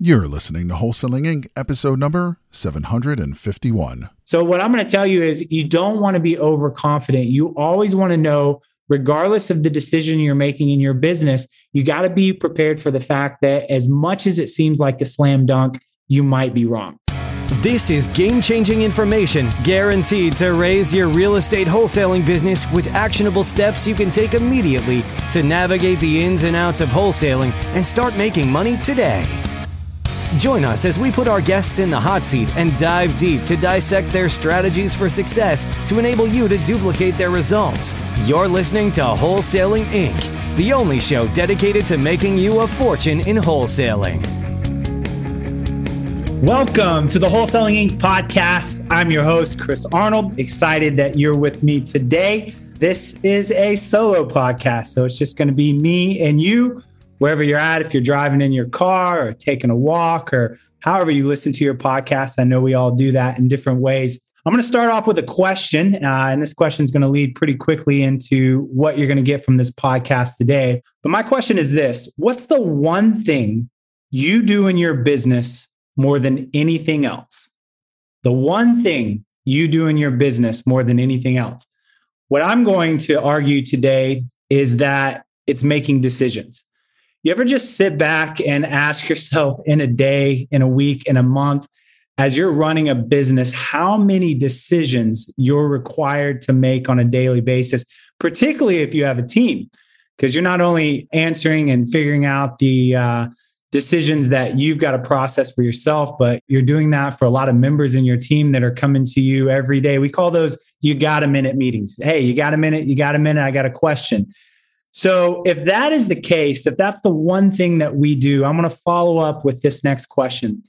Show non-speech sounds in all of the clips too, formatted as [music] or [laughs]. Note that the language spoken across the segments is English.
You're listening to Wholesaling Inc., episode number 751. So, what I'm going to tell you is you don't want to be overconfident. You always want to know, regardless of the decision you're making in your business, you got to be prepared for the fact that as much as it seems like a slam dunk, you might be wrong. This is game changing information guaranteed to raise your real estate wholesaling business with actionable steps you can take immediately to navigate the ins and outs of wholesaling and start making money today. Join us as we put our guests in the hot seat and dive deep to dissect their strategies for success to enable you to duplicate their results. You're listening to Wholesaling Inc., the only show dedicated to making you a fortune in wholesaling. Welcome to the Wholesaling Inc. podcast. I'm your host, Chris Arnold. Excited that you're with me today. This is a solo podcast, so it's just going to be me and you wherever you're at, if you're driving in your car or taking a walk or however you listen to your podcast. I know we all do that in different ways. I'm going to start off with a question, uh, and this question is going to lead pretty quickly into what you're going to get from this podcast today. But my question is this What's the one thing you do in your business more than anything else? The one thing you do in your business more than anything else. What I'm going to argue today is that it's making decisions. You ever just sit back and ask yourself in a day, in a week, in a month, as you're running a business, how many decisions you're required to make on a daily basis, particularly if you have a team? Because you're not only answering and figuring out the uh, decisions that you've got to process for yourself, but you're doing that for a lot of members in your team that are coming to you every day. We call those you got a minute meetings. Hey, you got a minute? You got a minute? I got a question. So, if that is the case, if that's the one thing that we do, I'm going to follow up with this next question.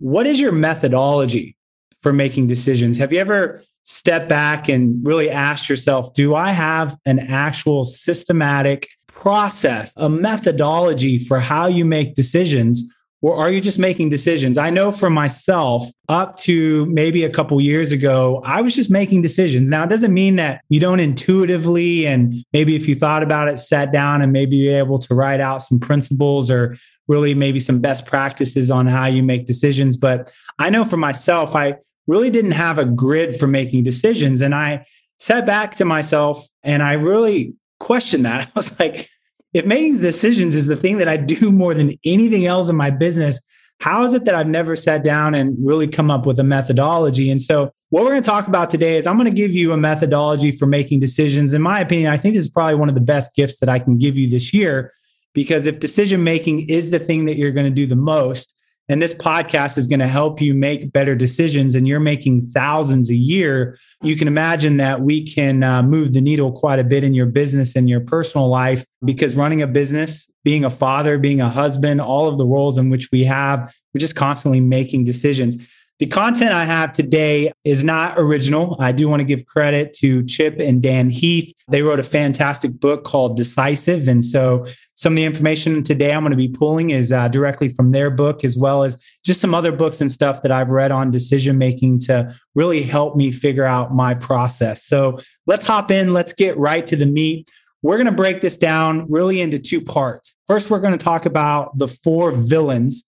What is your methodology for making decisions? Have you ever stepped back and really asked yourself, do I have an actual systematic process, a methodology for how you make decisions? Or are you just making decisions? I know for myself, up to maybe a couple years ago, I was just making decisions. Now, it doesn't mean that you don't intuitively, and maybe if you thought about it, sat down and maybe you're able to write out some principles or really maybe some best practices on how you make decisions. But I know for myself, I really didn't have a grid for making decisions. And I sat back to myself and I really questioned that. [laughs] I was like, if making decisions is the thing that I do [laughs] more than anything else in my business, how is it that I've never sat down and really come up with a methodology? And so, what we're going to talk about today is I'm going to give you a methodology for making decisions. In my opinion, I think this is probably one of the best gifts that I can give you this year because if decision making is the thing that you're going to do the most, and this podcast is going to help you make better decisions, and you're making thousands a year, you can imagine that we can uh, move the needle quite a bit in your business and your personal life because running a business, being a father, being a husband, all of the roles in which we have, we're just constantly making decisions. The content I have today is not original. I do want to give credit to Chip and Dan Heath. They wrote a fantastic book called Decisive. And so some of the information today I'm going to be pulling is uh, directly from their book, as well as just some other books and stuff that I've read on decision making to really help me figure out my process. So let's hop in. Let's get right to the meat. We're going to break this down really into two parts. First, we're going to talk about the four villains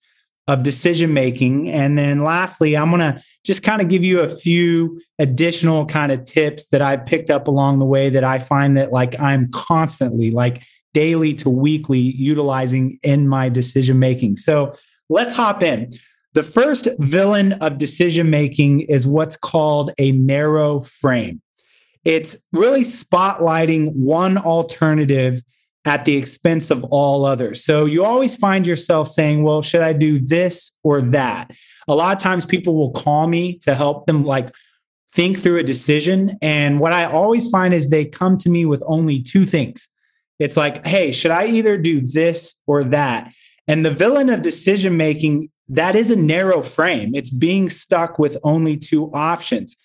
of decision making. And then lastly, I'm going to just kind of give you a few additional kind of tips that I picked up along the way that I find that like I'm constantly like daily to weekly utilizing in my decision making. So let's hop in. The first villain of decision making is what's called a narrow frame. It's really spotlighting one alternative at the expense of all others. So you always find yourself saying, well, should I do this or that? A lot of times people will call me to help them like think through a decision. And what I always find is they come to me with only two things. It's like, hey, should I either do this or that? And the villain of decision making, that is a narrow frame. It's being stuck with only two options.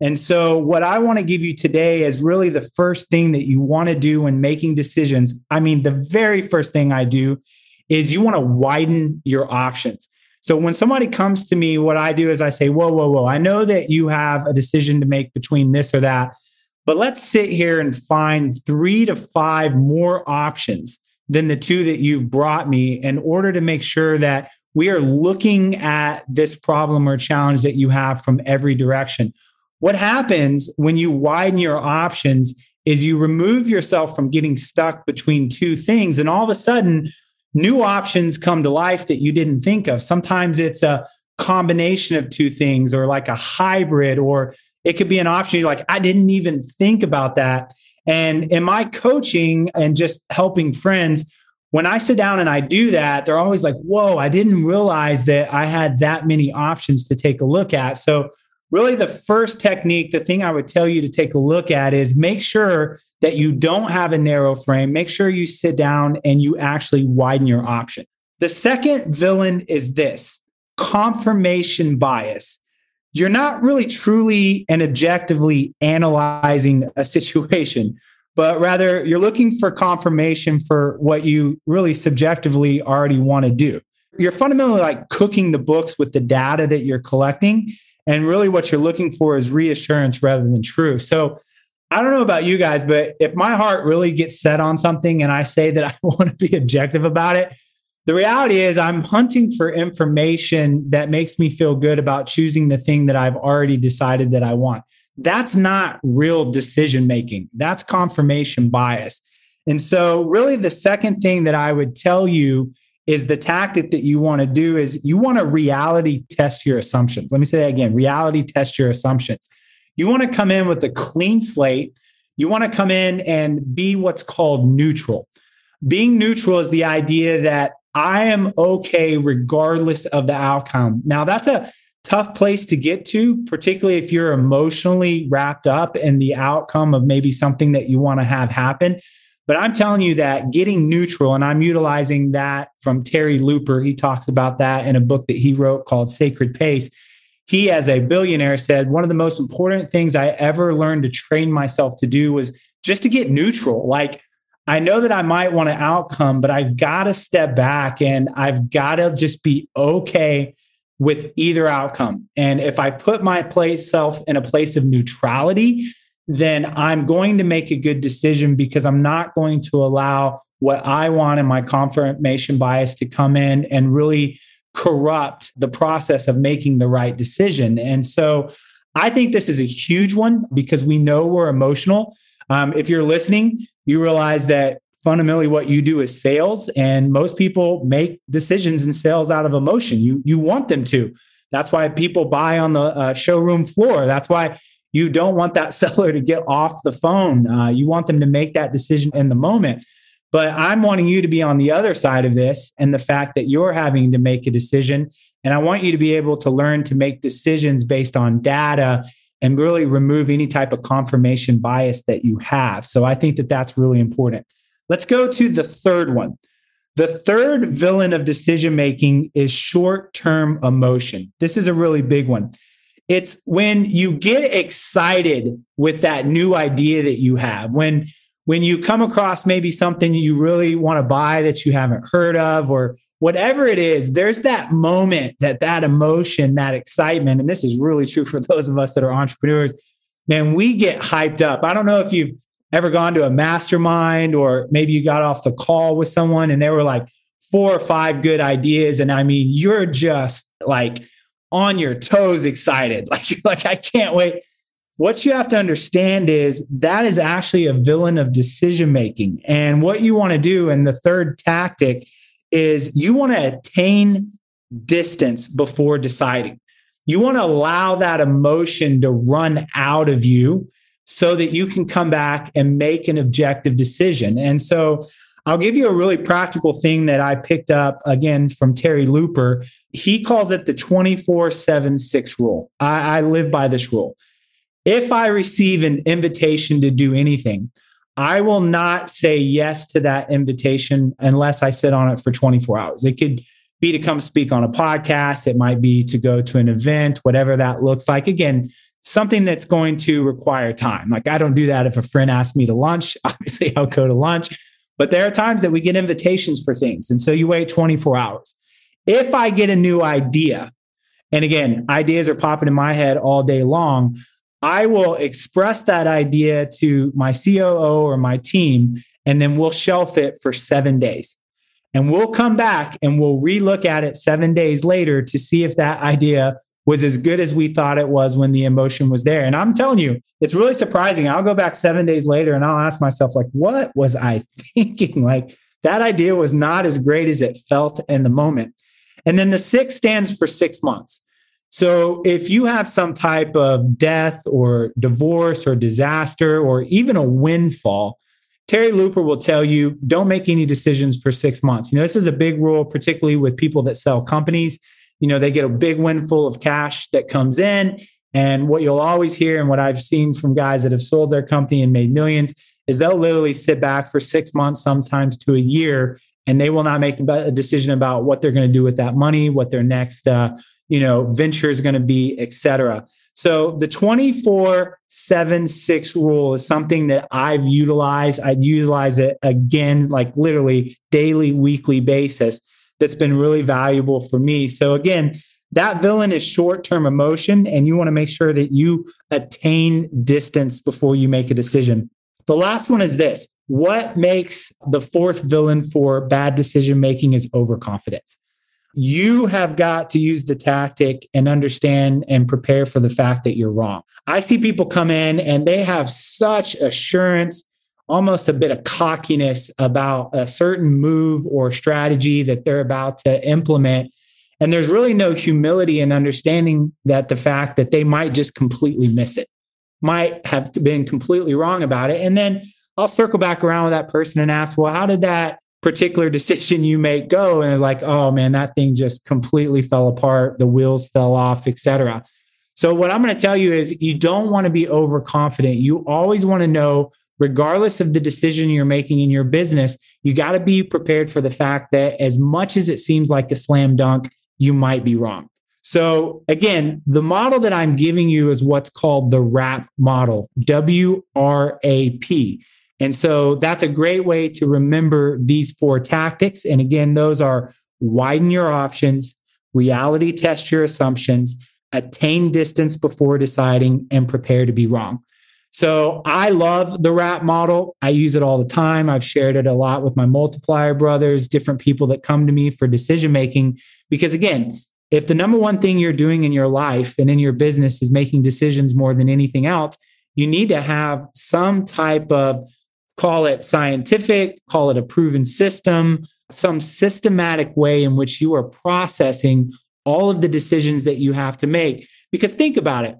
And so, what I want to give you today is really the first thing that you want to do when making decisions. I mean, the very first thing I do is you want to widen your options. So, when somebody comes to me, what I do is I say, Whoa, whoa, whoa, I know that you have a decision to make between this or that, but let's sit here and find three to five more options than the two that you've brought me in order to make sure that we are looking at this problem or challenge that you have from every direction. What happens when you widen your options is you remove yourself from getting stuck between two things. And all of a sudden, new options come to life that you didn't think of. Sometimes it's a combination of two things or like a hybrid, or it could be an option. You're like, I didn't even think about that. And in my coaching and just helping friends, when I sit down and I do that, they're always like, whoa, I didn't realize that I had that many options to take a look at. So, really, the first technique, the thing I would tell you to take a look at is make sure that you don't have a narrow frame. Make sure you sit down and you actually widen your option. The second villain is this confirmation bias. You're not really truly and objectively analyzing a situation but rather you're looking for confirmation for what you really subjectively already want to do. You're fundamentally like cooking the books with the data that you're collecting. And really, what you're looking for is reassurance rather than truth. So, I don't know about you guys, but if my heart really gets set on something and I say that [laughs] I want to be objective about it, the reality is I'm hunting for information that makes me feel good about choosing the thing that I've already decided that I want that's not real decision making. That's confirmation bias. And so, really, the second thing that I would tell you is the tactic that you want to do is you want to reality test your assumptions. Let me say that again reality test your assumptions. You want to come in with a clean slate. You want to come in and be what's called neutral. Being neutral is the idea that I am okay regardless of the outcome. Now, that's a tough place to get to, particularly if you're emotionally wrapped up in the outcome of maybe something that you want to have happen. But I'm telling you that getting neutral, and I'm utilizing that from Terry Looper. He talks about that in a book that he wrote called Sacred Pace. He, as a billionaire, said one of the most important things I ever learned to train myself to do was just to get neutral. Like, I know that I might want an outcome, but I've got to step back and I've got to just be okay with either outcome. And if I put my place self in a place of neutrality, then I'm going to make a good decision because I'm not going to allow what I want and my confirmation bias to come in and really corrupt the process of making the right decision. And so I think this is a huge one because we know we're emotional. Um, if you're listening, you realize that fundamentally what you do is sales and most people make decisions in sales out of emotion you you want them to that's why people buy on the uh, showroom floor that's why you don't want that [laughs] seller to get off the phone uh, you want them to make that decision in the moment but i'm wanting you to be on the other side of this and the fact that you're having to make a decision and i want you to be able to learn to make decisions based on data and really remove any type of confirmation bias that you have so i think that that's really important Let's go to the third one. The third villain of decision making is short term emotion. This is a really big one. It's when you get excited with that new idea that you have, when when you come across maybe something you really want to buy that you haven't heard of or whatever it is there's that moment that that emotion that excitement and this is really true for [laughs] those of us that are entrepreneurs man we get hyped up. I don't know if you've ever gone to a mastermind or maybe you got off the call with someone and they were like four or five good ideas and i mean you're just like on your toes excited. [laughs] Like you're like i can't wait. What you have to understand is that is actually a villain of decision making and what you want to do and the third tactic is you want to attain distance before deciding. You want to allow that emotion to run out of you so that you can come back and make an objective decision. And so I'll give you a really practical thing that I picked up again from Terry Looper. He calls it the 24 7 6 rule. I, I live by this rule. If I receive an invitation to do anything, I will not say yes to that invitation unless I sit on it for 24 hours. It could be to come speak on a podcast, it might be to go to an event, whatever that looks like. Again, something that's going to require time. Like I don't do that if a friend asks me to lunch. [laughs] Obviously, I'll go to lunch. But there are times that we get invitations for things. And so you wait 24 hours. If I get a new idea, and again, ideas are popping in my head all day long, I will express that idea to my COO or my team, and then we'll shelf it for seven days. And we'll come back and we'll relook at it seven days later to see if that idea was as good as we thought it was when the emotion was there. And I'm telling you, it's really surprising. I'll go back seven days later and I'll ask myself, like, what was I [laughs] thinking? Like, that idea was not as great as it felt in the moment. And then the six stands for six months. So if you have some type of death or divorce or disaster or even a windfall, Terry Looper will tell you don't make any decisions for six months. You know, this is a big rule, particularly with people that sell companies. You know, they get a big windfall of cash that comes in. And what you'll always hear, and what I've seen from guys that have sold their company and made millions, is they'll literally sit back for six months, sometimes to a year, and they will not make a decision about what they're going to do with that money, what their next, uh, you know, venture is going to be, et cetera. So the 24 7 6 rule is something that I've utilized. I'd utilize it again, like literally daily, weekly basis. That's been really valuable for me. So again, that villain is short term emotion, and you want to make sure that you attain distance before you make a decision. The last one is this what makes the fourth villain for bad decision making is overconfidence you have got to use the tactic and understand and prepare for the fact that you're wrong. I see people come in and they have such assurance, almost a bit of cockiness about a certain move or strategy that they're about to implement. And there's really no humility in understanding that the fact that they might just completely miss it, might have been completely wrong about it. And then I'll circle back around with that person and ask, well, how did that particular [laughs] decision you make go and they're like oh man that thing just completely fell apart the wheels fell off etc so what i'm going to tell you is you don't want to be overconfident you always want to know regardless of the decision you're making in your business you got to be prepared for the fact that as much as it seems like a slam dunk you might be wrong so again the model that i'm giving you is what's called the wrap model w r a p and so that's a great way to remember these four tactics. And again, those are widen your options, reality test your assumptions, attain distance before deciding, and prepare to be wrong. So I love the wrap model. I use it all the time. I've shared it a lot with my multiplier brothers, different people that come to me for decision making. Because again, if the number one thing you're doing in your life and in your business is making decisions more than anything else, you need to have some type of call it scientific, call it a proven system, some systematic way in which you are processing all of the decisions that you have to make. Because think about it.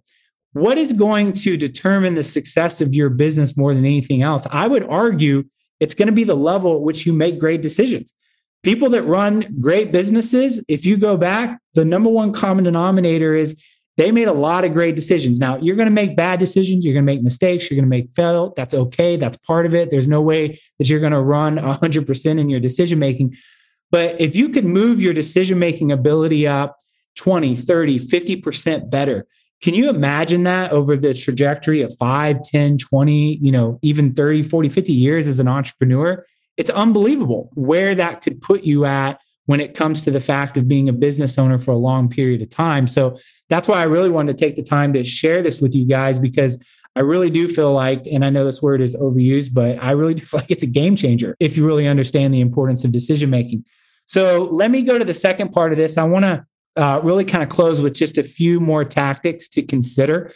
What is going to determine the success of your business more than anything else? I would argue it's going to be the level at which you make great decisions. People that run great businesses, if you go back, the number one common denominator is they made a lot of great decisions. Now, you're going to make bad decisions. You're going to make mistakes. You're going to make fail. That's okay. That's part of it. There's no way that you're going to run 100% in your decision making. But if you could move your decision making ability up 20, 30, 50% better, can you imagine that over the trajectory of 5, 10, 20, you know, even 30, 40, 50 years as an entrepreneur? It's unbelievable where that could put you at when it comes to the fact of being a business owner for a long period of time. So that's why I really wanted to take the time to share this with you guys because I really do feel like, and I know this word is overused, but I really do [laughs] feel like it's a game changer if you really understand the importance of decision making. So let me go to the second part of this. I want to uh, really kind of close with just a few more tactics to consider.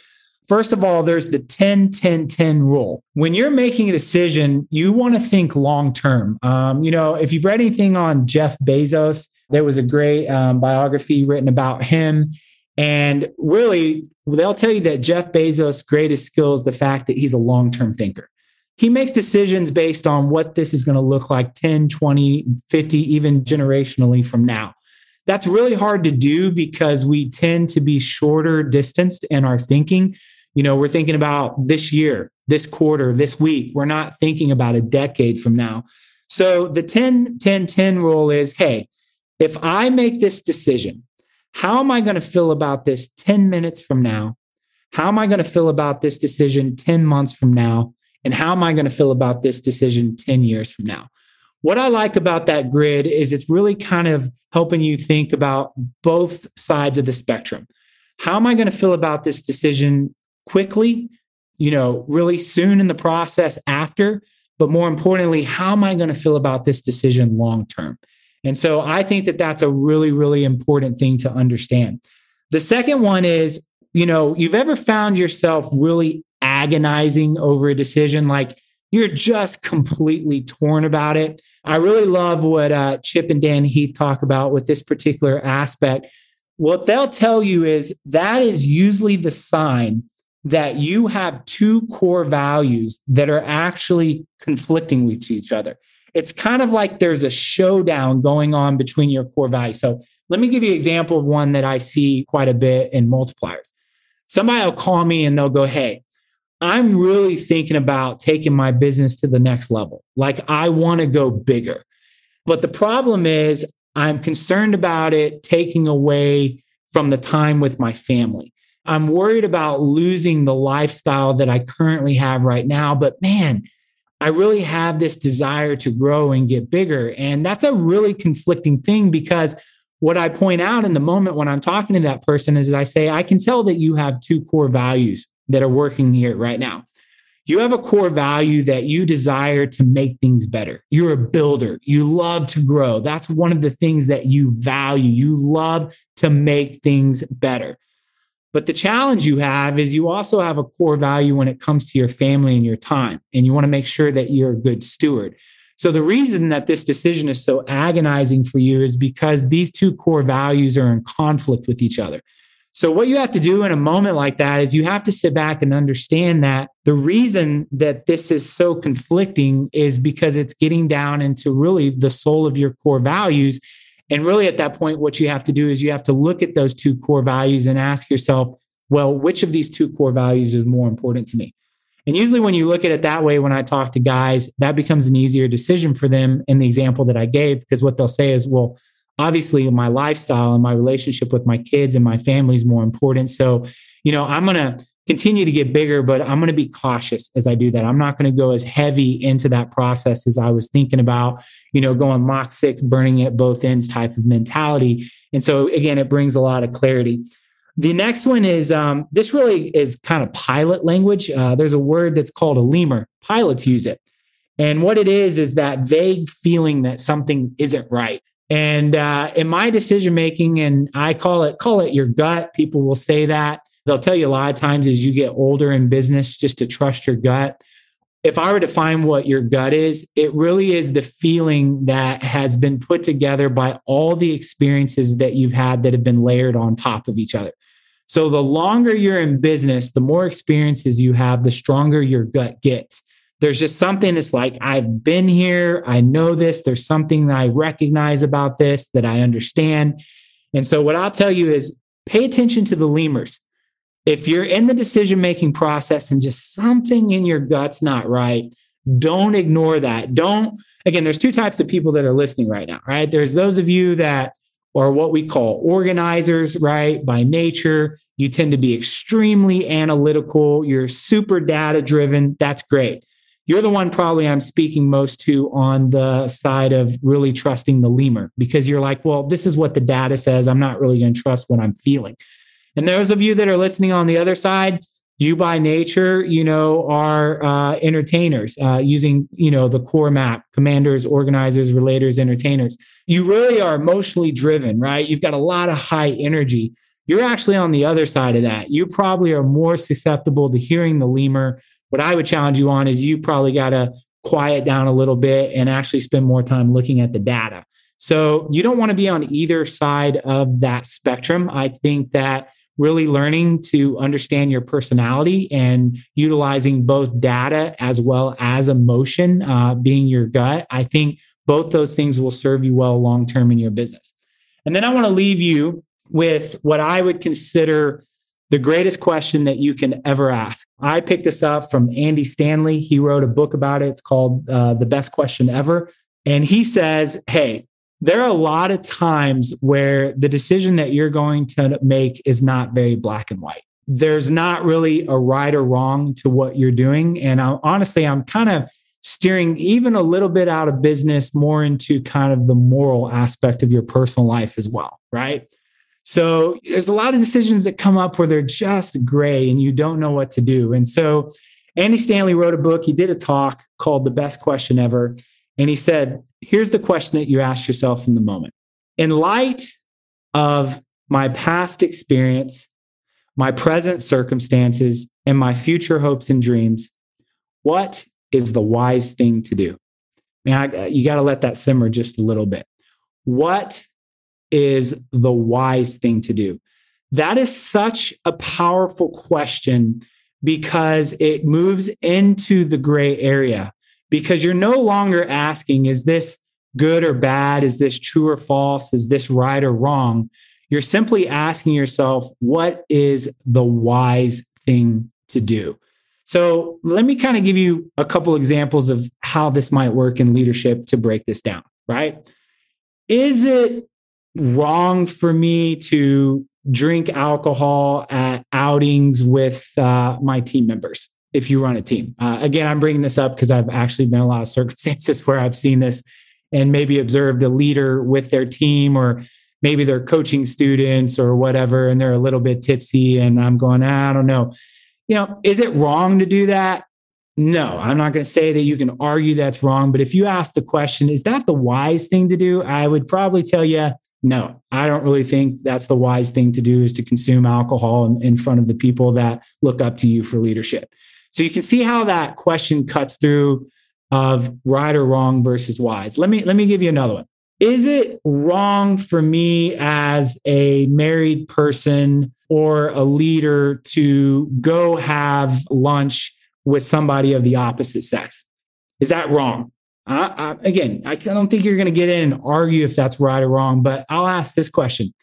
First of all, there's the 10 10 10 rule. When you're making a decision, you want to think long term. Um, you know, if you've read anything on Jeff Bezos, there was a great um, biography written about him. And really, they'll tell you that Jeff Bezos' greatest skill is the fact that he's a long term thinker. He makes decisions based on what this is going to look like 10, 20, 50, even generationally from now. That's really hard to do because we tend to be shorter distanced in our thinking. You know, we're thinking about this year, this quarter, this week. We're not thinking about a decade from now. So the 10 10 10 rule is hey, if I make this decision, how am I going to feel about this 10 minutes from now? How am I going to feel about this decision 10 months from now? And how am I going to feel about this decision 10 years from now? What I like about that grid is it's really kind of helping you think about both sides of the spectrum. How am I going to feel about this decision quickly, you know, really soon in the process after. But more importantly, how am I going to feel about this decision long term? And so I think that that's a really, really important thing to understand. The second one is, you know, you've ever found yourself really agonizing over a decision like you're just completely torn about it. I really love what uh, Chip and Dan Heath talk about with this particular aspect. What they'll tell you is that is usually the sign that you have two core values that are actually conflicting with each other. It's kind of like there's a showdown going on between your core values. So let me give you an example of one that I see quite a bit in multipliers. Somebody will call me and they'll go, Hey, I'm really thinking about taking my business to the next level. Like I want to go bigger. But the problem is, I'm concerned about it taking away from the time with my family. I'm worried about losing the lifestyle that I currently have right now. But man, I really have this desire to grow and get bigger. And that's a really conflicting thing because what I point out in the moment when I'm talking to that person is I say, I can tell that you have two core values that are working here right now. You have a core value that you desire to make things better. You're a builder. You love to grow. That's one of the things that you value. You love to make things better. But the challenge you have is you also have a core value when it comes to your family and your time, and you want to make sure that you're a good steward. So, the reason that this decision is so agonizing for you is because these two core values are in conflict with each other. So, what you have to do in a moment like that is you have to sit back and understand that the reason that this is so conflicting is because it's getting down into really the soul of your core values. And really, at that point, what you have to do is you have to look at those two core values and ask yourself, well, which of these two core values is more important to me? And usually, when you look at it that way, when I talk to guys, that becomes an easier decision for them in the example that I gave, because what they'll say is, well, obviously my lifestyle and my relationship with my kids and my family is more important. So, you know, I'm going to continue to get bigger, but I'm going to be cautious as I do that. I'm not going to go as heavy into that process as I was thinking about, you know, going Mach 6, burning at both ends type of mentality. And so, again, it brings a lot of clarity. The next one is um, this really is kind of pilot language. Uh, there's a word that's called a leemer. Pilots use it. And what it is, is that vague feeling that something isn't right. And uh, in my decision making, and I call it call it your gut. People will say that they'll tell you a lot of times as you get older in business, just to trust your gut. If I were to find what your gut is, it really is the feeling that has been put together by all the experiences that you've had that have been layered on top of each other. So the longer you're in business, the more experiences you have, the stronger your gut gets there's just something that's like, I've been here. I know this. There's something I recognize about this that I understand. And so, what I'll tell you is pay attention to the leemers. If you're in the decision making process and just something in your gut's not right, don't ignore that. Don't, again, there's two types of people that are listening right now, right? There's those of you that are what we call organizers, right? By nature, you tend to be extremely analytical, you're super data driven. That's great. You're the one probably I'm speaking most to on the side of really trusting the leemer because you're like, well, this is what the data says. I'm not really going to trust what I'm feeling. And those of you that are listening on the other side, you by nature, you know, are uh, entertainers uh, using, you know, the core map, commanders, organizers, relators, entertainers. You really are emotionally driven, right? You've got a lot of high energy. You're actually on the other side of that. You probably are more susceptible to hearing the leemer what I would challenge you on is you probably got to quiet down a little bit and actually spend more time looking at the data. So you don't want to be on either side of that spectrum. I think that really learning to understand your personality and utilizing both data as well as emotion uh, being your gut, I think both those things will serve you well long term in your business. And then I want to leave you with what I would consider the greatest question that you can ever ask. I picked this up from Andy Stanley. He wrote a book about it. It's called uh, The Best Question Ever. And he says, Hey, there are a lot of times where the decision that you're going to make is not very black and white. There's not really a right or wrong to what you're doing. And I, honestly, I'm kind of steering even a little bit out of business more into kind of the moral aspect of your personal life as well, right? So there's a lot of decisions that come up where they're just gray and you don't know what to do. And so Andy Stanley wrote a book. He did a talk called The Best Question Ever. And he said, Here's the question that you ask yourself in the moment. In light of my past experience, my present circumstances, and my future hopes and dreams, what is the wise thing to do? Man, I, uh, you got to let that simmer just a little bit. What is the wise thing to do? That is such a powerful question because it moves into the gray area because you're no longer asking, is this good or bad? Is this true or false? Is this right or wrong? You're simply asking yourself, what is the wise thing to do? So let me kind of give you a couple examples of how this might work in leadership to break this down, right? Is it wrong for me to drink alcohol at outings with uh, my team members if you run a team? Uh, again, I'm bringing this up because I've actually been a lot of [laughs] circumstances where I've seen this and maybe observed a leader with their team or maybe they're coaching students or whatever and they're a little bit tipsy and I'm going, I don't know you know, is it wrong to do that? No, I'm not going to say that you can argue that's wrong. But if you ask the question, is that the wise thing to do? I would probably tell you, no, I don't really think that's the wise thing to do is to consume alcohol in, in front of the people that look up to you for leadership. So you can see how that question cuts through of right or wrong versus wise. Let me let me give you another one. Is it wrong for me as a married person or a leader to go have lunch with somebody of the opposite sex? Is that wrong? I, I, again, I don't think you're going to get in and argue if that's right or wrong, but I'll ask this question.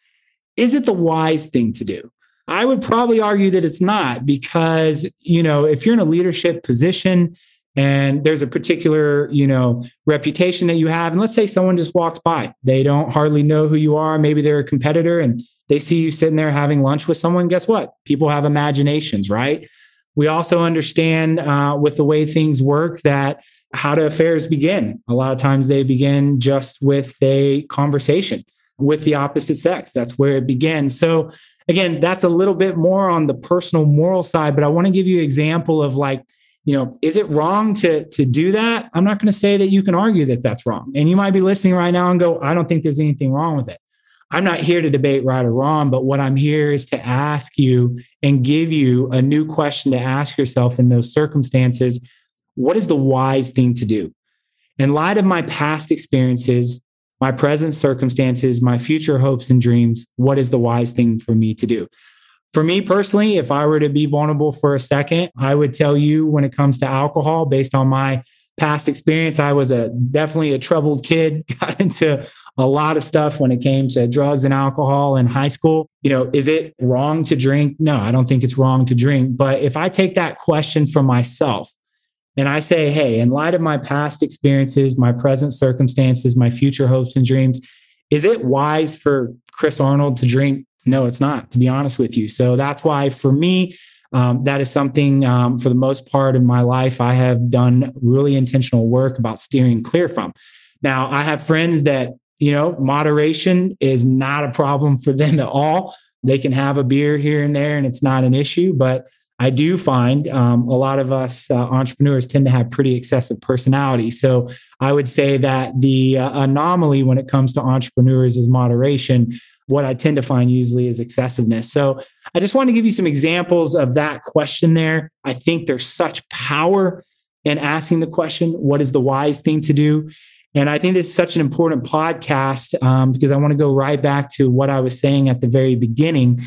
Is it the wise thing to do? I would probably argue that it's not because, you know, if you're in a leadership position and there's a particular you know reputation that you have and let's say someone just walks by they don't hardly know who you are maybe they're a competitor and they see you sitting there having lunch with someone guess what? People have imaginations right? We also understand uh, with the way things work that how do affairs begin? A lot of times they begin just with a conversation with the opposite sex. That's where it begins. So again that's a little bit more on the personal moral side but i want to give you an example of like you know is it wrong to to do that? I'm not going to say that you can argue that that's wrong. And you might be listening right now and go i don't think there's anything wrong with it. I'm not here to debate right or wrong but what i'm here is to ask you and give you a new question to ask yourself in those circumstances what is the wise thing to do in light of my past experiences my present circumstances my future hopes and dreams what is the wise thing for me to do for me personally, if I were to be vulnerable for a second, I would tell you when it comes to alcohol, based on my past experience, I was a definitely a troubled kid, [laughs] got into a lot of stuff when it came to drugs and alcohol in high school. You know, is it wrong to drink? No, I don't think it's wrong to drink. But if I take that question for myself and I say, hey, in light of my past experiences, my present circumstances, my future hopes and dreams, is it wise for Chris Arnold to drink no, it's not, to be honest with you. So that's why for me, um, that is something um, for the most part in my life I have done really intentional work about steering clear from. Now, I have friends that, you know, moderation is not a problem for them at all. They can have a beer here and there and it's not an issue. But I do find um, a lot of us uh, entrepreneurs tend to have pretty excessive personality. So I would say that the uh, anomaly when it comes to entrepreneurs is moderation what I tend to find usually is excessiveness. So I just want to give you some examples of that question there. I think there's such power in asking the question, what is the wise thing to do? And I think this is such an important podcast um, because I want to go right back to what I was saying at the very beginning.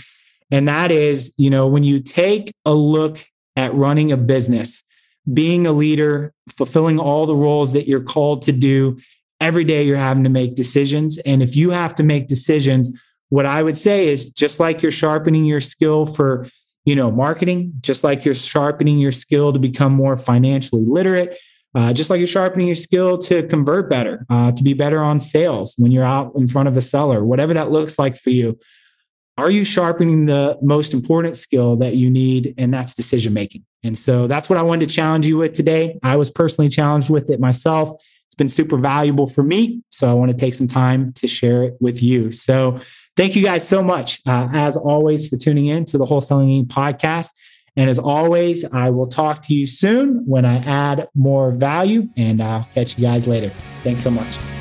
And that is, you know, when you take a look at running a business, being a leader, fulfilling all the roles that you're called to do, every day you're having to make decisions. And if you have to make decisions, what I would say is just like you're sharpening your skill for, you know, marketing, just like you're sharpening your skill to become more financially literate, uh, just like you're sharpening your skill to convert better, uh, to be better on sales when you're out in front of a seller, whatever that looks like for you. Are you sharpening the most important skill that you need? And that's decision making. And so that's what I wanted to challenge you with today. I was personally challenged with it myself. It's been super valuable for me. So I want to take some time to share it with you. So Thank you guys so much, uh, as always, for tuning in to the Wholesaling podcast. And as always, I will talk to you soon when I add more value, and I'll catch you guys later. Thanks so much.